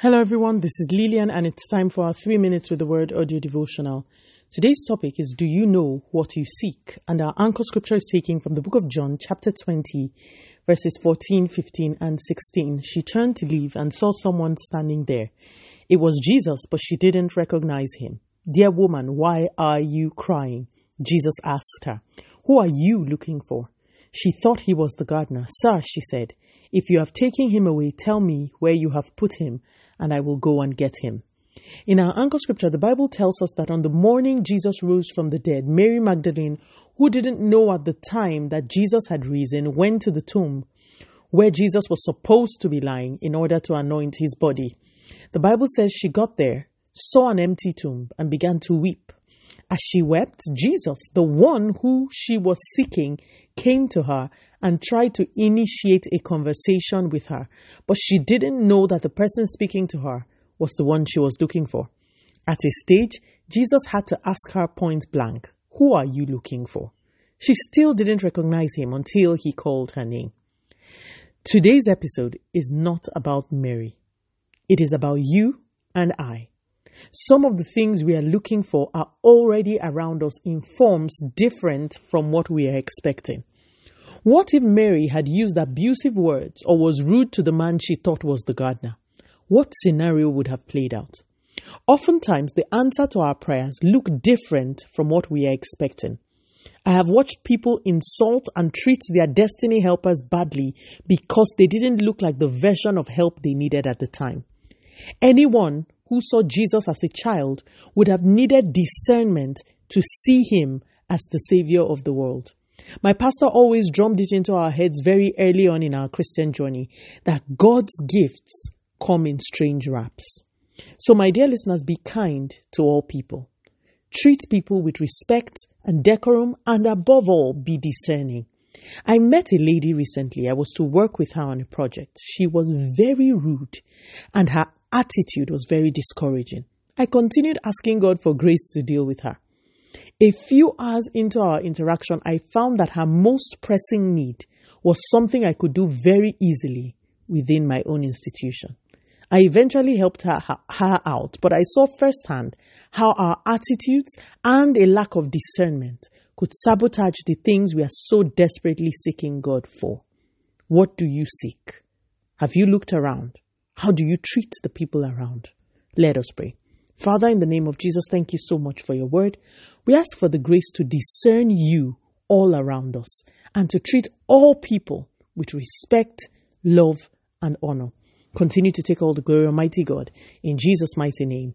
Hello, everyone. This is Lillian, and it's time for our three minutes with the word audio devotional. Today's topic is Do you know what you seek? And our anchor scripture is taken from the book of John, chapter 20, verses 14, 15, and 16. She turned to leave and saw someone standing there. It was Jesus, but she didn't recognize him. Dear woman, why are you crying? Jesus asked her. Who are you looking for? She thought he was the gardener. Sir, she said, if you have taken him away, tell me where you have put him, and I will go and get him. In our anchor scripture, the Bible tells us that on the morning Jesus rose from the dead, Mary Magdalene, who didn't know at the time that Jesus had risen, went to the tomb where Jesus was supposed to be lying in order to anoint his body. The Bible says she got there, saw an empty tomb, and began to weep. As she wept, Jesus, the one who she was seeking, came to her and tried to initiate a conversation with her, but she didn't know that the person speaking to her was the one she was looking for. At a stage, Jesus had to ask her point blank, Who are you looking for? She still didn't recognize him until he called her name. Today's episode is not about Mary. It is about you and I. Some of the things we are looking for are already around us in forms different from what we are expecting. What if Mary had used abusive words or was rude to the man she thought was the gardener? What scenario would have played out? Oftentimes, the answer to our prayers look different from what we are expecting. I have watched people insult and treat their destiny helpers badly because they didn't look like the version of help they needed at the time. Anyone who saw Jesus as a child would have needed discernment to see him as the Savior of the world. My pastor always drummed it into our heads very early on in our Christian journey that God's gifts come in strange wraps. So, my dear listeners, be kind to all people. Treat people with respect and decorum, and above all, be discerning. I met a lady recently. I was to work with her on a project. She was very rude, and her attitude was very discouraging. I continued asking God for grace to deal with her. A few hours into our interaction, I found that her most pressing need was something I could do very easily within my own institution. I eventually helped her, her, out, but I saw firsthand how our attitudes and a lack of discernment could sabotage the things we are so desperately seeking God for. What do you seek? Have you looked around? How do you treat the people around? Let us pray. Father, in the name of Jesus, thank you so much for your word. We ask for the grace to discern you all around us and to treat all people with respect, love, and honor. Continue to take all the glory, Almighty God. In Jesus' mighty name,